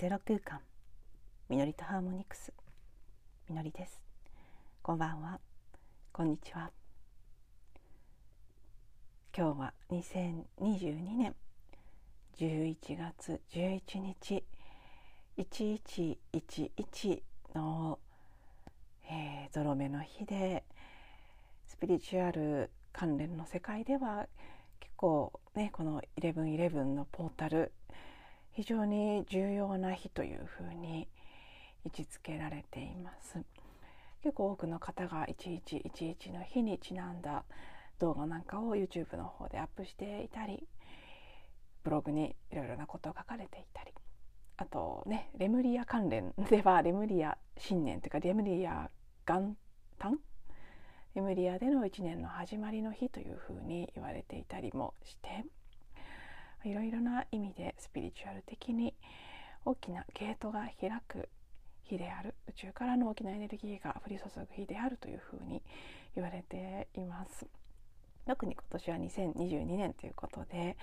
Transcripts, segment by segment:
ゼロ空間。みのりとハーモニクス。みのりです。こんばんは。こんにちは。今日は2022年11月11日1111の、えー、ゾロ目の日でスピリチュアル関連の世界では結構ねこの1111のポータル非常に重要な日というふうに位置づけられています。結構多くの方が1111の日にちなんだ動画なんかを YouTube の方でアップしていたりブログにいろいろなことを書かれていたりあとねレムリア関連では レムリア新年というかレムリア元旦？レムリアでの1年の始まりの日というふうに言われていたりもしていろいろな意味でスピリチュアル的に大きなゲートが開く日である宇宙からの大きなエネルギーが降り注ぐ日であるというふうに言われています。特に今年は2022年ということで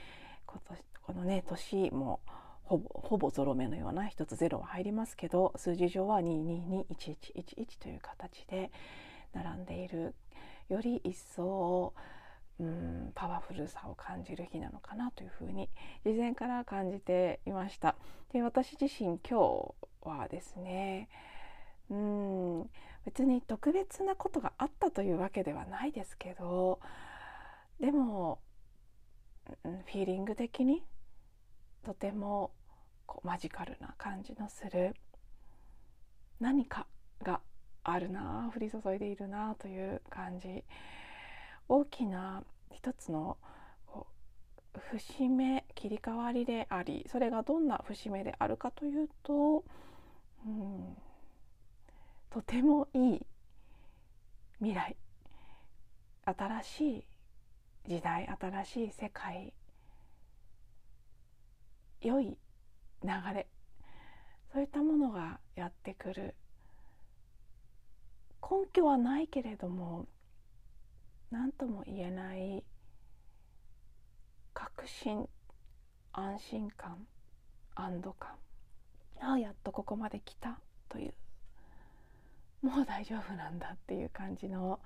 今年このね年もほぼほぼゾロ目のような一つゼロは入りますけど数字上は2221111という形で並んでいるより一層うんパワフルさを感じる日なのかなというふうに事前から感じていました。で私自身今日はですねうん別に特別なことがあったというわけではないですけどでもフィーリング的にとてもこうマジカルな感じのする何かがあるな降り注いでいるなという感じ大きな一つの節目切り替わりでありそれがどんな節目であるかというと、うん、とてもいい未来新しい時代新しい世界良い流れそういったものがやってくる。根拠はないけれども何とも言えない確信安心感安堵感。ああやっとここまで来たというもう大丈夫なんだっていう感じの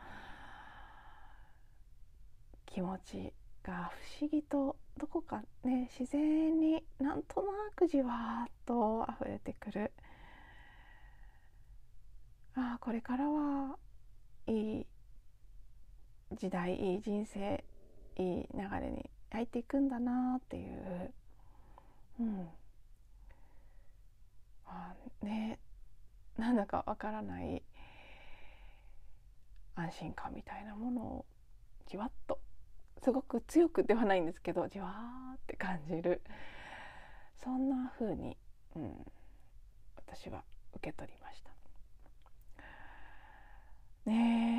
気持ちが不思議とどこかね自然になんとなくじわーっと溢れてくる。ああこれからはいい時代いい人生いい流れに入っていくんだなっていう、うん、あねなんだかわからない安心感みたいなものをじわっとすごく強くではないんですけどじわーって感じるそんな風に、うん、私は受け取りました。ね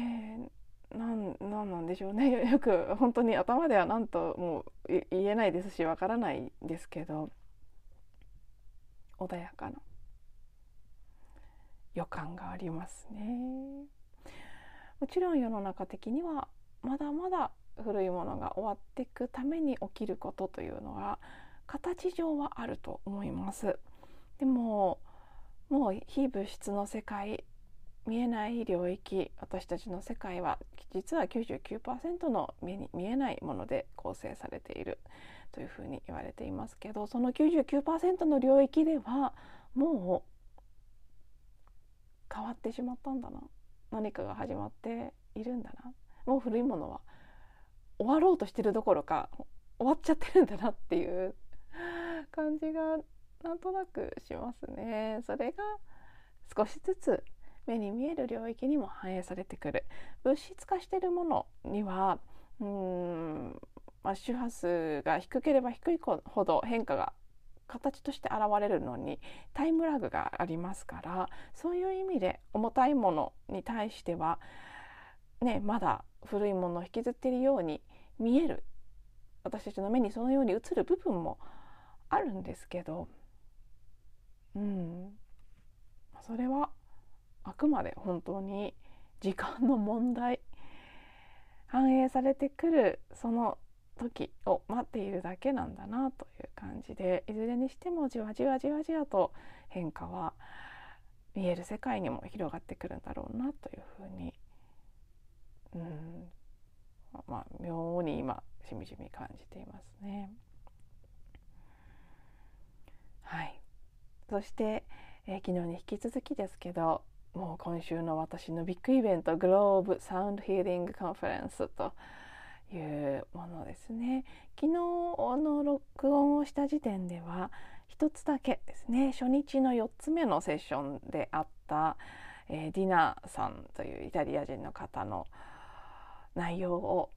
なんなんなんでしょうね よく本当に頭では何とも言えないですしわからないですけど穏やかな予感がありますね。もちろん世の中的にはまだまだ古いものが終わっていくために起きることというのは形上はあると思います。でももう非物質の世界見えない領域私たちの世界は実は99%の目に見えないもので構成されているというふうに言われていますけどその99%の領域ではもう変わってしまったんだな何かが始まっているんだなもう古いものは終わろうとしてるどころか終わっちゃってるんだなっていう感じがなんとなくしますね。それが少しずつ目に見える領域にも反映されてくる。物質化しているものにはうん、まあ、周波数が低ければ低いほど変化が形として現れるのにタイムラグがありますからそういう意味で重たいものに対しては、ね、まだ古いものを引きずっているように見える。私たちの目にそのように映る部分もあるんですけど。うん。それはあくまで本当に時間の問題反映されてくるその時を待っているだけなんだなという感じでいずれにしてもじわじわじわじわと変化は見える世界にも広がってくるんだろうなというふうに、うん、まあ妙に今しみじみ感じていますね。はい、そして、えー、昨日に引き続きですけどもう今週の私のビッグイベントグローブサウンドヒーリングカンファレンスというものですね。昨日の録音をした時点では一つだけですね。初日の4つ目のセッションであった、えー、ディナーさんというイタリア人の方の内容を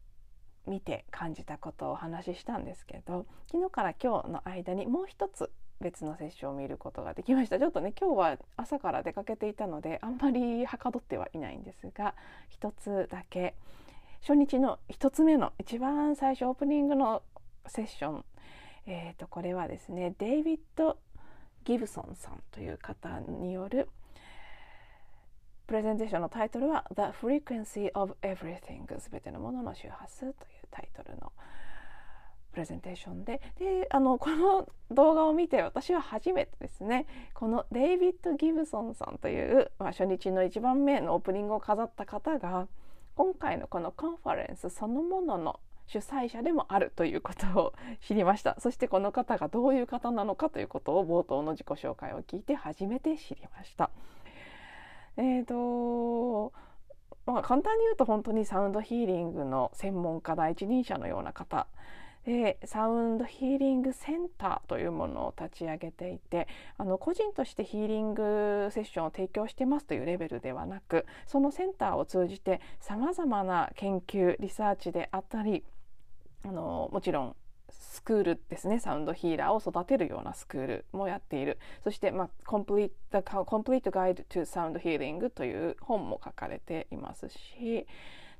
見て感じたことをお話ししたんですけど昨日から今日の間にもう一つ別のセッションを見ることができました。ちょっとね今日は朝から出かけていたのであんまりはかどってはいないんですが一つだけ。初日の1つ目の一番最初オープニングのセッション、えー、とこれはですねデイビッド・ギブソンさんという方によるプレゼンテーションのタイトルは「The Frequency of Everything」全てのものの周波数というタイトルのプレゼンテーションで。であのこの動画を見て私は初めてですね。このデイビッド・ギブソンさんという、まあ、初日の1番目のオープニングを飾った方が「今回のこのコンファレンスそのものの主催者でもあるということを知りました。そしてこの方がどういう方なのかということを冒頭の自己紹介を聞いて初めて知りました。えーとまあ、簡単に言うと本当にサウンドヒーリングの専門家第一人者のような方でサウンドヒーリングセンターというものを立ち上げていてあの個人としてヒーリングセッションを提供してますというレベルではなくそのセンターを通じてさまざまな研究リサーチであったりあのもちろんスクールですね。サウンドヒーラーを育てるようなスクールもやっている。そして、まあ、コンプリート「コンプリート・ガイド・トゥ・サウンド・ヒーリング」という本も書かれていますし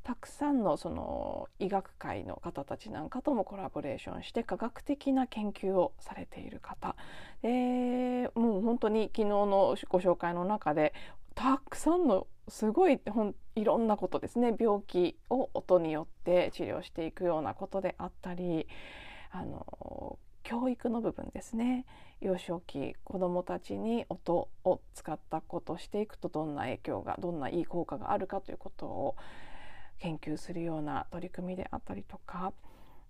たくさんのその医学界の方たちなんかともコラボレーションして科学的な研究をされている方。でもう本当に昨日のご紹介の中でたくさんのすごいほんいろんなことですね。病気を音によって治療していくようなことであったりあの教育の部分ですね。幼少期子どもたちに音を使ったことしていくとどんな影響がどんないい効果があるかということを研究するような取り組みであったりとか、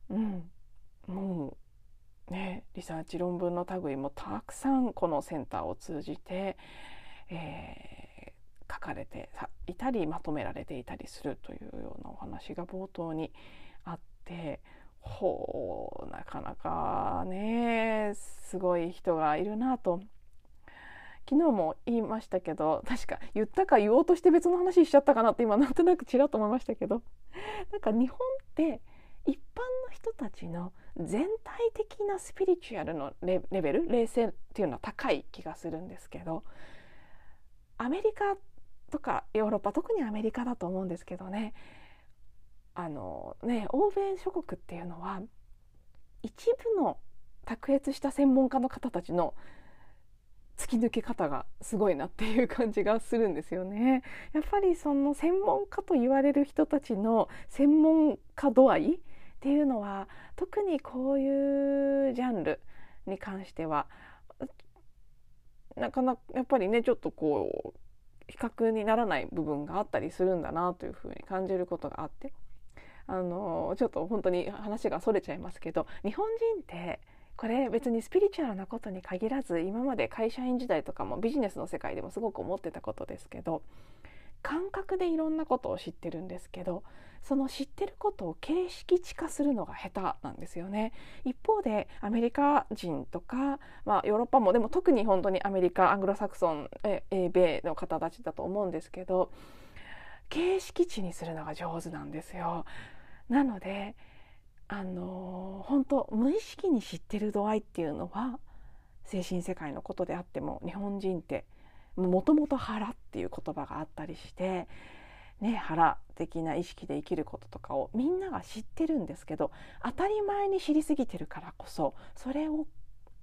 うん、もうねリサーチ論文の類もたくさんこのセンターを通じて、えー、書かれていたりまとめられていたりするというようなお話が冒頭にあってほうなかなかねすごい人がいるなと昨日も言いましたけど確か言ったか言おうとして別の話しちゃったかなって今なんとなくちらっと思いましたけど。なんか日本って一般の人たちの全体的なスピリチュアルのレベル冷静っていうのは高い気がするんですけどアメリカとかヨーロッパ特にアメリカだと思うんですけどね。あのね欧米諸国っていうのは一部の卓越した専門家の方たちの突き抜け方がすごいなっていう感じがするんですよね。やっぱりその専門家と言われる人たちの専門家度合いっていうのは特にこういうジャンルに関してはなかなかやっぱりねちょっとこう比較にならない部分があったりするんだなというふうに感じることがあってあのちょっと本当に話がそれちゃいますけど日本人ってこれ別にスピリチュアルなことに限らず今まで会社員時代とかもビジネスの世界でもすごく思ってたことですけど感覚でいろんなことを知ってるんですけどその知ってることを形式値化するのが下手なんですよね一方でアメリカ人とか、まあ、ヨーロッパもでも特に本当にアメリカアングロサクソンえ米の方たちだと思うんですけど形式値にするのが上手なんですよ。なのであの本当無意識に知ってる度合いっていうのは精神世界のことであっても日本人ってもともと腹っていう言葉があったりして、ね、腹的な意識で生きることとかをみんなが知ってるんですけど当たり前に知りすぎてるからこそそれを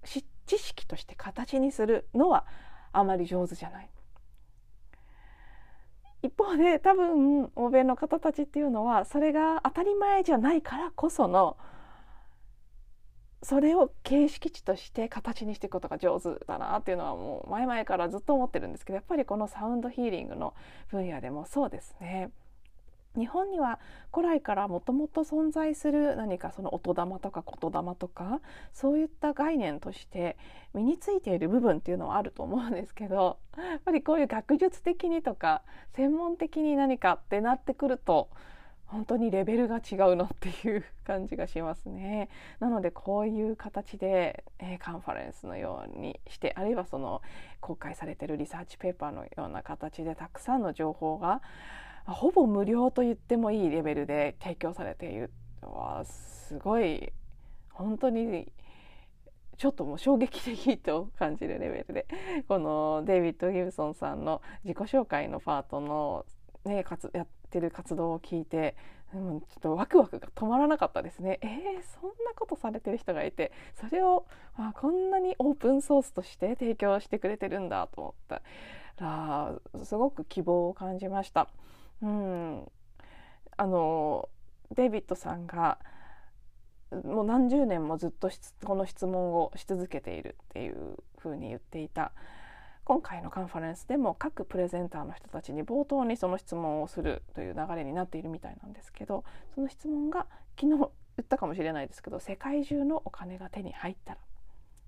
知識として形にするのはあまり上手じゃない。一方で多分欧米の方たちっていうのはそれが当たり前じゃないからこそのそれを形式値として形にしていくことが上手だなっていうのはもう前々からずっと思ってるんですけどやっぱりこのサウンドヒーリングの分野でもそうですね。日本には古来からもともと存在する何かその音玉とか言霊とかそういった概念として身についている部分っていうのはあると思うんですけどやっぱりこういう学術的にとか専門的に何かってなってくると本当にレベルが違うのっていう感じがしますね。なのでこういう形で、えー、カンファレンスのようにしてあるいはその公開されてるリサーチペーパーのような形でたくさんの情報がほぼ無料と言ってもいいレベルで提供されているのはすごい本当にちょっともう衝撃的と感じるレベルでこのデイビッド・ギブソンさんの自己紹介のパートの、ね、かつやってる活動を聞いてうん、ちょっとワクワクが止まらなかったですね。えー、そんなことされてる人がいてそれをあこんなにオープンソースとして提供してくれてるんだと思ったらすごく希望を感じました。うん、あのデイビッドさんがもう何十年もずっとこの質問をし続けているっていうふうに言っていた今回のカンファレンスでも各プレゼンターの人たちに冒頭にその質問をするという流れになっているみたいなんですけどその質問が昨日言ったかもしれないですけど世界中のお金が手に入ったら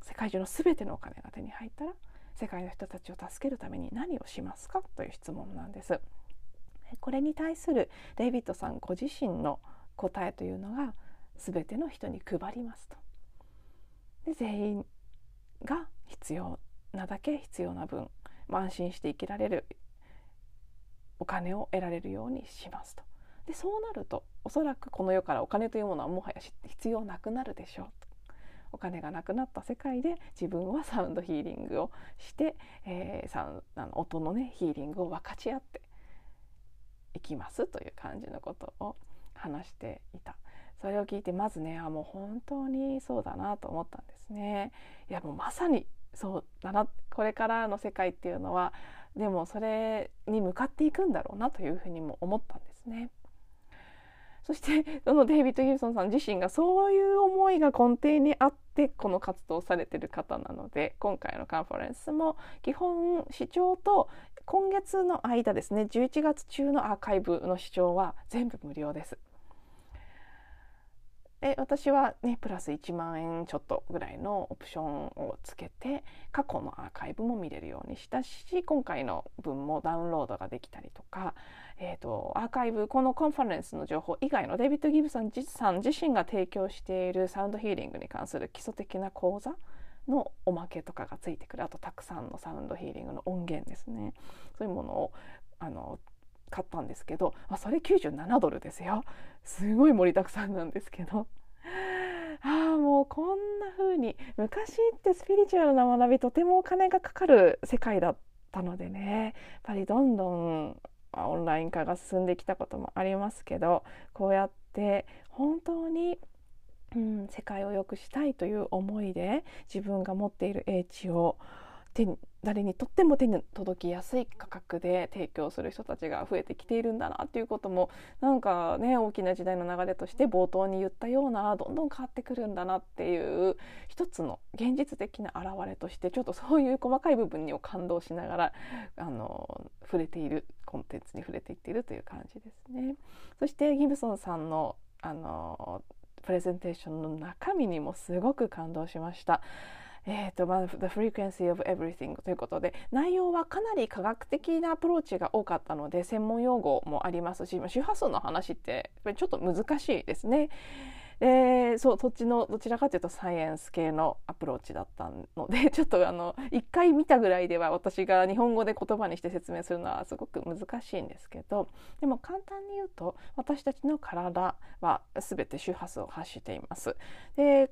世界中の全てのお金が手に入ったら世界の人たちを助けるために何をしますかという質問なんです。これに対するデイビッドさんご自身の答えというのが全ての人に配りますと。で全員が必要なだけ必要な分、まあ、安心して生きられるお金を得られるようにしますと。でそうなるとおそらくこの世からお金というものはもはや必要なくなるでしょうと。お金がなくなった世界で自分はサウンドヒーリングをして、えー、サあの音のねヒーリングを分かち合っていきますという感じのことを話していたそれを聞いてまずねあもう本当にそうだなと思ったんですねいやもうまさにそうだなこれからの世界っていうのはでもそれに向かっていくんだろうなというふうにも思ったんですね。そしてそのデイビッド・ギブソンさん自身がそういう思いが根底にあってこの活動をされてる方なので今回のカンファレンスも基本視聴と今月の間ですね11月中のアーカイブの視聴は全部無料です。で私はねプラス1万円ちょっとぐらいのオプションをつけて過去のアーカイブも見れるようにしたし今回の分もダウンロードができたりとか、えーと、アーカイブこのコンファレンスの情報以外のデビッド・ギブさん自身が提供しているサウンドヒーリングに関する基礎的な講座のおまけとかがついてくる。あとたくさんのサウンドヒーリングの音源ですね。そういうものをあの買ったんですけどあそれ97ドルですよ。すごい盛りだくさんなんですけど。ああもうこんな風に昔ってスピリチュアルな学びとてもお金がかかる世界だったのでね。やっぱりどんどんオンライン化が進んできたこともありますけどこうやって本当にうん、世界を良くしたいという思いで自分が持っている英知を手に誰にとっても手に届きやすい価格で提供する人たちが増えてきているんだなっていうこともなんかね大きな時代の流れとして冒頭に言ったようなどんどん変わってくるんだなっていう一つの現実的な表れとしてちょっとそういう細かい部分にも感動しながらあの触れているコンテンツに触れていっているという感じですね。そしてギブソンさんのあのプレゼンテーションの中身にもすごく感動しました。えーとまあ、The Frequency of Everything ということで内容はかなり科学的なアプローチが多かったので専門用語もありますし周波数の話ってちょっと難しいですね。でそうそっちのどちらかというとサイエンス系のアプローチだったので ちょっとあの一回見たぐらいでは私が日本語で言葉にして説明するのはすごく難しいんですけどでも簡単に言うと私たちの体は全て周波数を発しています。で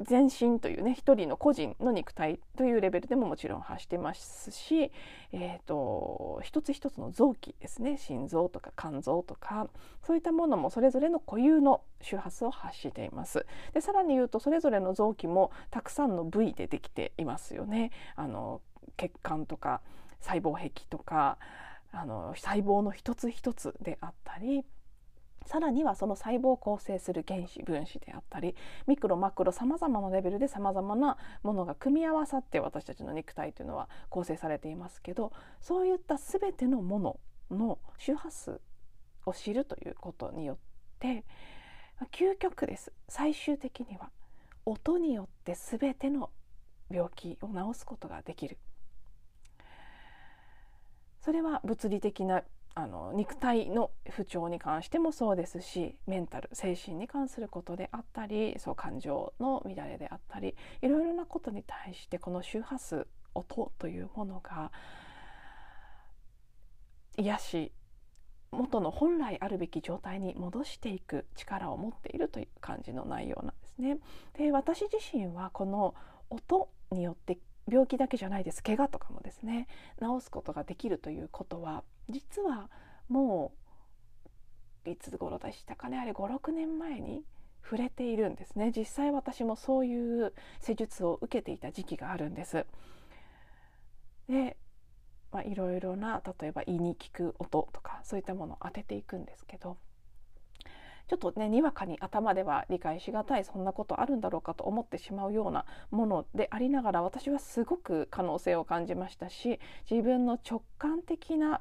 全身というね一人の個人の肉体というレベルでももちろん発してますし、えーと、一つ一つの臓器ですね心臓とか肝臓とかそういったものもそれぞれの固有の周波数を発しています。でさらに言うとそれぞれの臓器もたくさんの部位でできていますよね。あの血管とか細胞壁とかあの細胞の一つ一つであったりさらにはその細胞を構成する原子分子であったりミクロマクロさまざまなレベルでさまざまなものが組み合わさって私たちの肉体というのは構成されていますけどそういった全てのものの周波数を知るということによって究極です。最終的には音によって全ての病気を治すことができる。それは物理的なあの肉体の不調に関してもそうですしメンタル精神に関することであったりそう感情の乱れであったりいろいろなことに対してこの周波数音というものが癒し元の本来あるべき状態に戻していく力を持っているという感じの内容なんですね。で私自身はこの音によって病気だけじゃないです怪我とかもですね治すことができるということは実はもういつ頃でしたかね？あれ56年前に触れているんですね。実際私もそういう施術を受けていた時期があるんです。でまあ、いろいろな例えば胃に効く音とかそういったものを当てていくんですけど。ちょっとねにわかに頭では理解しがたいそんなことあるんだろうかと思ってしまうようなものでありながら私はすごく可能性を感じましたし自分の直感的な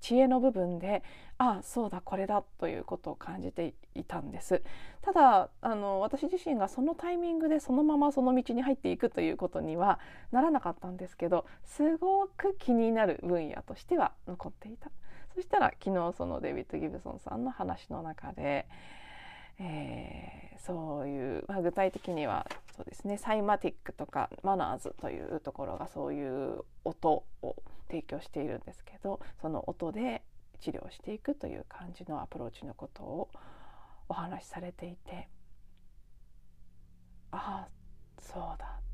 知恵の部分でああそうだこれだということを感じていたんです。ただあの私自身がそのタイミングでそのままその道に入っていくということにはならなかったんですけどすごく気になる分野としては残っていた。そしたら昨日そのデビッド・ギブソンさんの話の中で、えー、そういう、まあ、具体的にはそうですねサイマティックとかマナーズというところがそういう音を提供しているんですけどその音で治療していくという感じのアプローチのことをお話しされていてああそうだ。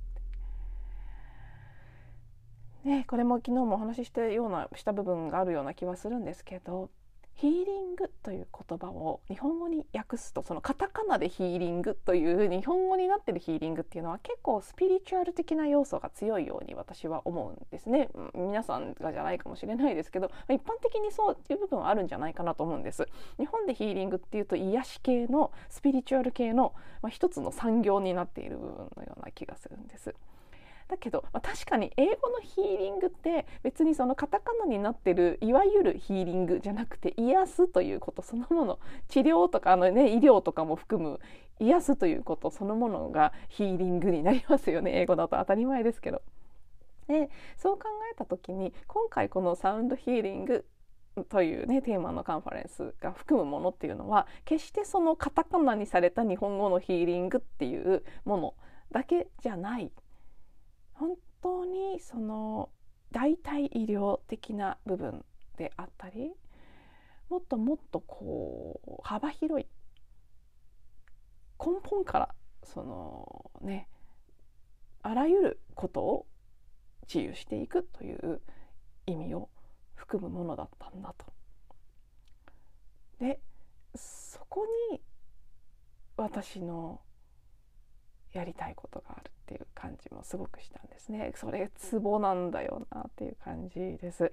ね、これも昨日もお話ししたようなした部分があるような気はするんですけどヒーリングという言葉を日本語に訳すとそのカタカナでヒーリングという日本語になってるヒーリングっていうのは結構スピリチュアル的な要素が強いように私は思うんですね。皆さんがじゃないかもしれないですけど一般的にそういう部分はあるんじゃないかなと思うんです。日本でヒーリングっていうと癒し系のスピリチュアル系の、まあ、一つの産業になっている部分のような気がするんです。だけど、まあ、確かに英語のヒーリングって別にそのカタカナになってるいわゆるヒーリングじゃなくて癒すということそのもの治療とかあの、ね、医療とかも含む癒すということそのものがヒーリングになりますよね英語だと当たり前ですけど。でそう考えた時に今回このサウンドヒーリングというねテーマのカンファレンスが含むものっていうのは決してそのカタカナにされた日本語のヒーリングっていうものだけじゃない本当にその代替医療的な部分であったりもっともっとこう幅広い根本からそのねあらゆることを治癒していくという意味を含むものだったんだと。でそこに私のやりたいことがあるっていう感じもすごくしたんですね。それツボなんだよなっていう感じです。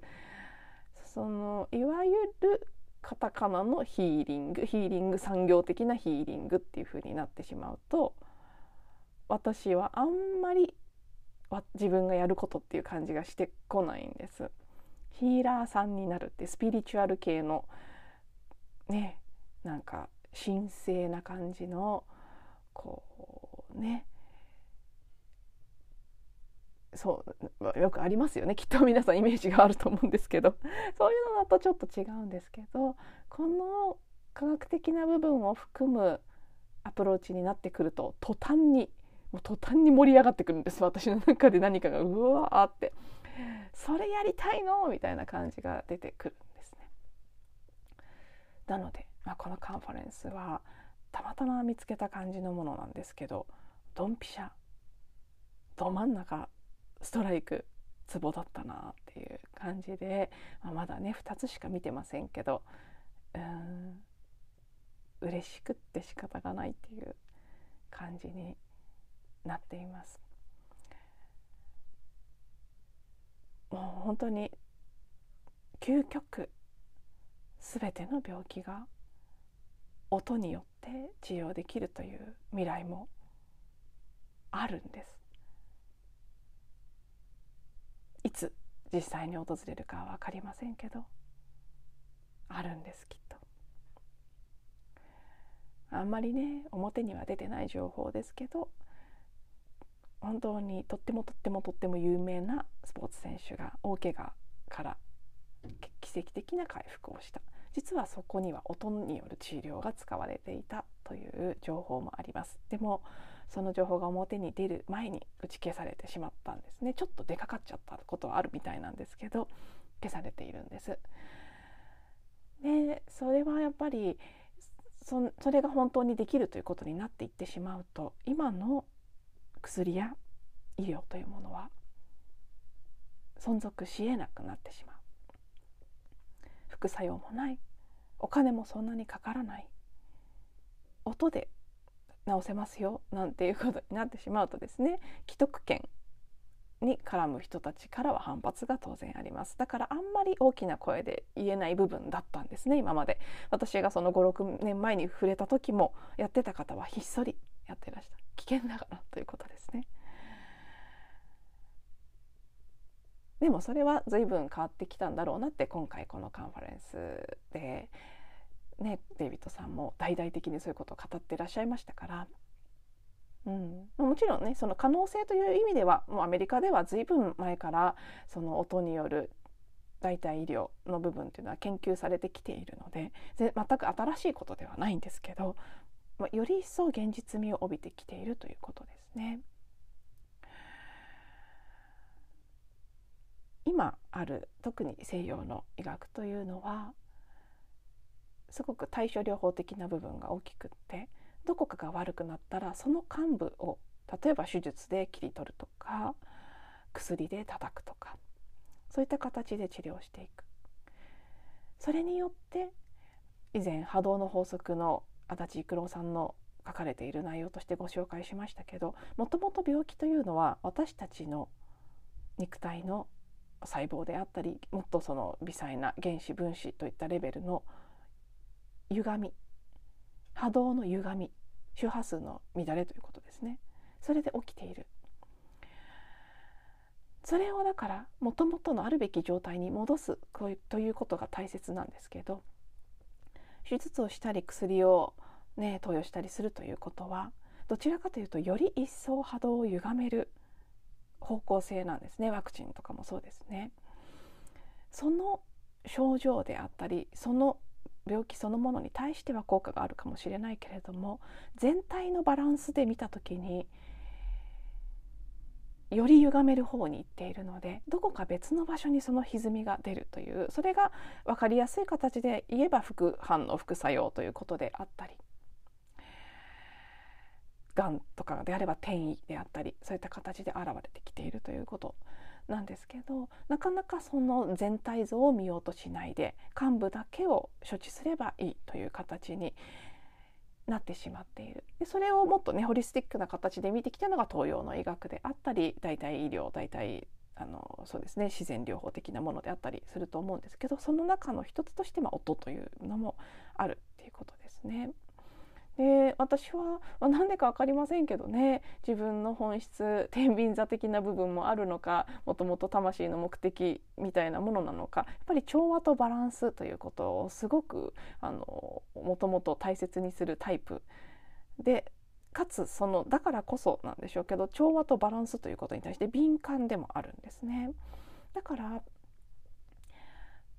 そのいわゆるカタカナのヒーリングヒーリング産業的なヒーリングっていう風になってしまうと私はあんまり自分がやることっていう感じがしてこないんです。ヒーラーさんになるってスピリチュアル系のねなんか神聖な感じのこうねそうよくありますよね。きっと皆さんイメージがあると思うんですけど。そういうのだとちょっと違うんですけどこの科学的な部分を含むアプローチになってくると途端にもう途端に盛り上がってくるんです。私の中で何かがうわーって。それやりたいの？みたいな感じが出てくるんですね。なので、まあ、このカンファレンスはたまたま見つけた感じのものなんですけどドンピシャ。ど真ん中。ストライクツボだったなっていう感じで、まあ、まだね2つしか見てませんけどうん嬉しくって仕方がないっていう感じになっています。もう本当に究極全ての病気が音によって治療できるという未来もあるんです。いつ実際に訪れるかは分かりませんけどあるんですきっと。あんまりね表には出てない情報ですけど本当にとってもとってもとっても有名なスポーツ選手が大怪我から奇跡的な回復をした実はそこには音による治療が使われていたという情報もあります。でもその情報が表に出る前に打ち消されてしまったんですね。ちょっと出かかっちゃったことはあるみたいなんですけど消されているんです。でそれはやっぱりそそれが本当にできるということになっていってしまうと今の薬や医療というものは存続しえなくなってしまう。副作用もない。お金もそんなにかからない。音で治せますよなんていうことになってしまうとですね既得権に絡む人たちからは反発が当然あります。だからあんまり大きな声で言えない部分だったんですね今まで。私がその56年前に触れた時もやってた方はひっそりやってらした。危険だからということですね。でもそれは随分変わってきたんだろうなって今回このカンファレンスでねデイビッドさんも大々的にそういうことを語ってらっしゃいましたからうん、もちろんねその可能性という意味ではもうアメリカでは随分前からその音による代替医療の部分っていうのは研究されてきているので全く新しいことではないんですけど、まあ、より一層現実味を帯びてきているということですね。今ある特に西洋の医学というのはすごく対処療法的な部分が大きくってどこかが悪くなったらその幹部を例えば手術で切り取るとか薬で叩くとかそういった形で治療していく。それによって以前波動の法則の足立育郎さんの書かれている内容としてご紹介しましたけどもともと病気というのは私たちの肉体の細胞であったりもっとその微細な原子分子といったレベルの歪み。波動の歪み。周波数の乱れということですね。それで起きている。それをだからもともとのあるべき状態に戻すということが大切なんですけど手術をしたり薬を、ね、投与したりするということはどちらかというとより一層波動を歪める方向性なんですね。ワクチンとかもそうですね。その症状であったりその病気そのものに対しては効果があるかもしれないけれども全体のバランスで見た時により歪める方に行っているのでどこか別の場所にその歪みが出るというそれが分かりやすい形で言えば副反応副作用ということであったりがんとかであれば転移であったりそういった形で現れてきているということ。なんですけどなかなかその全体像を見ようとしないで幹部だけを処置すればいいという形になってしまっているでそれをもっとねホリスティックな形で見てきたのが東洋の医学であったり代替医療代替あのそうですね自然療法的なものであったりすると思うんですけどその中の一つとしてま音というのもあるっていうことですね。で私は、まあ、なんでか分かりませんけどね自分の本質天秤座的な部分もあるのかもともと魂の目的みたいなものなのかやっぱり調和とバランスということをすごくあのもともと大切にするタイプでかつそのだからこそなんでしょうけど調和とバランスということに対して敏感でもあるんですね。だから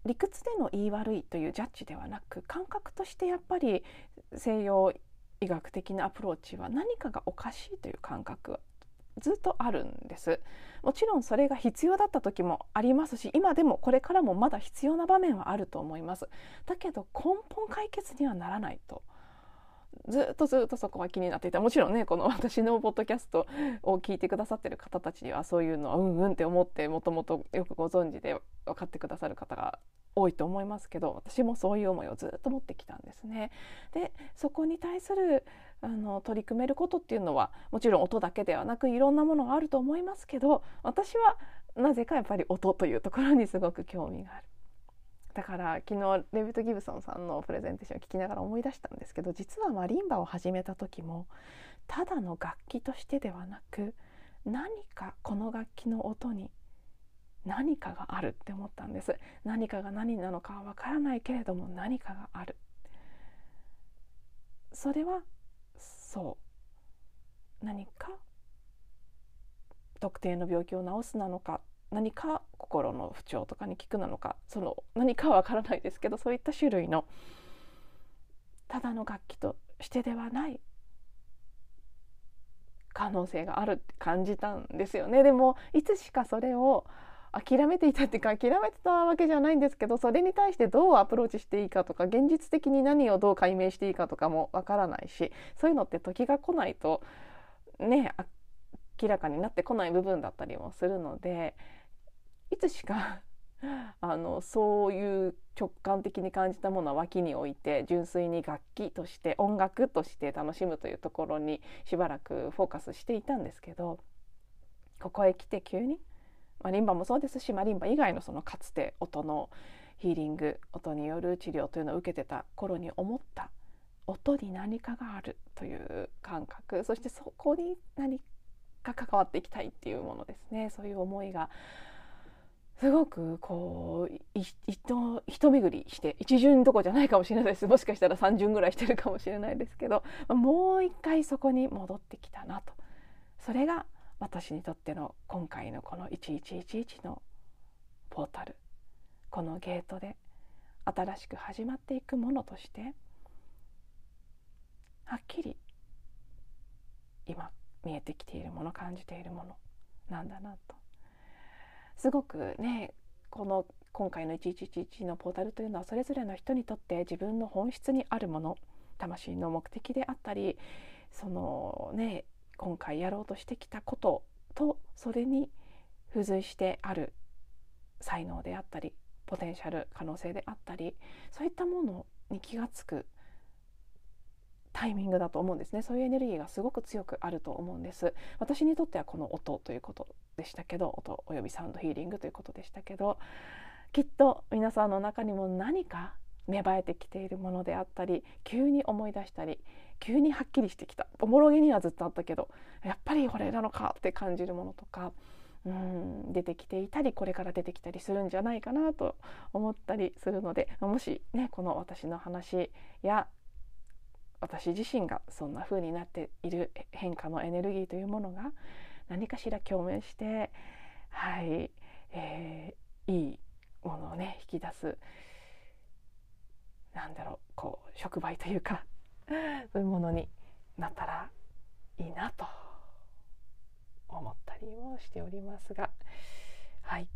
理屈での言い悪いというジャッジではなく感覚としてやっぱり西洋医学的なアプローチは何かがおかしいという感覚はずっとあるんです。もちろんそれが必要だった時もありますし今でもこれからもまだ必要な場面はあると思います。だけど根本解決にはならないと。ずっとずっとそこは気になっていたもちろんねこの 私のポッドキャストを聞いてくださってる方たちにはそういうのはうんうんって思ってもともとよくご存知で分かってくださる方が多いと思いますけど私もそういう思いをずっと持ってきたんですね。でそこに対するあの取り組めることっていうのはもちろん音だけではなくいろんなものがあると思いますけど私はなぜかやっぱり音というところにすごく興味がある。だから昨日レビット・ギブソンさんのプレゼンテーションを聞きながら思い出したんですけど実はマリンバを始めた時もただの楽器としてではなく何かこの楽器の音に何かがあるって思ったんです。何かが何なのかわからないけれども何かがある。それはそう。何か特定の病気を治すなのか何か心の不調とかに効くなのかその何かはわからないですけどそういった種類のただの楽器としてではない可能性があるって感じたんですよね。でもいつしかそれを諦めていたっていうか諦めてたわけじゃないんですけどそれに対してどうアプローチしていいかとか現実的に何をどう解明していいかとかもわからないしそういうのって時が来ないとね明らかになってこない部分だったりもするのでいつしか あのそういう直感的に感じたものは脇に置いて純粋に楽器として音楽として楽しむというところにしばらくフォーカスしていたんですけどここへ来て急にマリンバもそうですしマリンバ以外のそのかつて音のヒーリング音による治療というのを受けてた頃に思った音に何かがあるという感覚。そしてそこに何か関わっていきたいっていうものですね。そういう思いがすごくこう一巡りして一巡どこじゃないかもしれないです。もしかしたら3巡ぐらいしてるかもしれないですけどもう一回そこに戻ってきたなと。それが私にとっての今回のこの1111のポータル。このゲートで新しく始まっていくものとしてはっきり今見えてきているもの感じているものなんだなと。すごくねこの今回の1111のポータルというのはそれぞれの人にとって自分の本質にあるもの魂の目的であったりそのね今回やろうとしてきたこととそれに付随してある才能であったりポテンシャル可能性であったりそういったものに気が付くタイミングだと思うんですね。そういうエネルギーがすごく強くあると思うんです。私にとってはこの音ということでしたけど音およびサウンドヒーリングということでしたけどきっと皆さんの中にも何か芽生えてきているものであったり急に思い出したり急にはっきりしてきたおもろげにはずっとあったけどやっぱりこれなのかって感じるものとかうん出てきていたりこれから出てきたりするんじゃないかなと思ったりするのでもしねこの私の話や私自身がそんな風になっている変化のエネルギーというものが何かしら共鳴してはい、えー、いいものをね引き出すなんだろうこう触媒というか そういうものになったらいいなと思ったりもしておりますがはい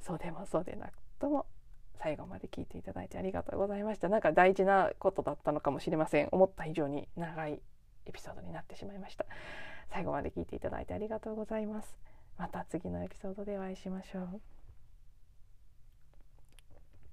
そうでもそうでなくとも最後まで聞いていただいてありがとうございました。なんか大事なことだったのかもしれません。思った以上に長いエピソードになってしまいました。最後まで聞いていただいてありがとうございます。また次のエピソードでお会いしましょう。